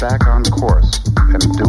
back on course and do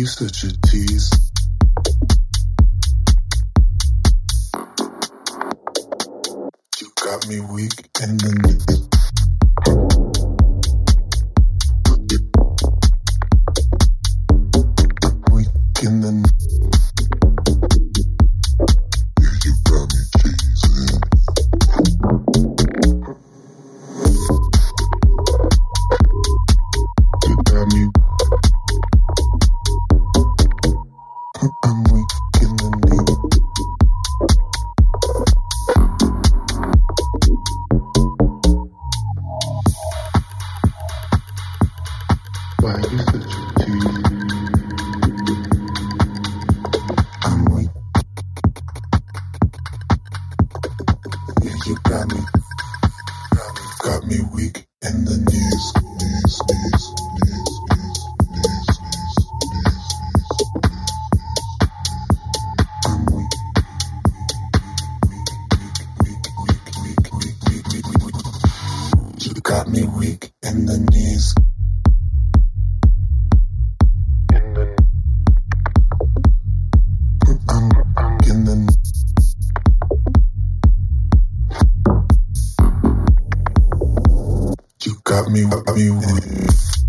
you such a I mean, I.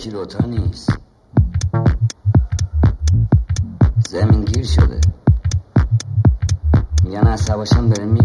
یکی دوتا نیست. زمین گیر شده. میگن عصباشم داره می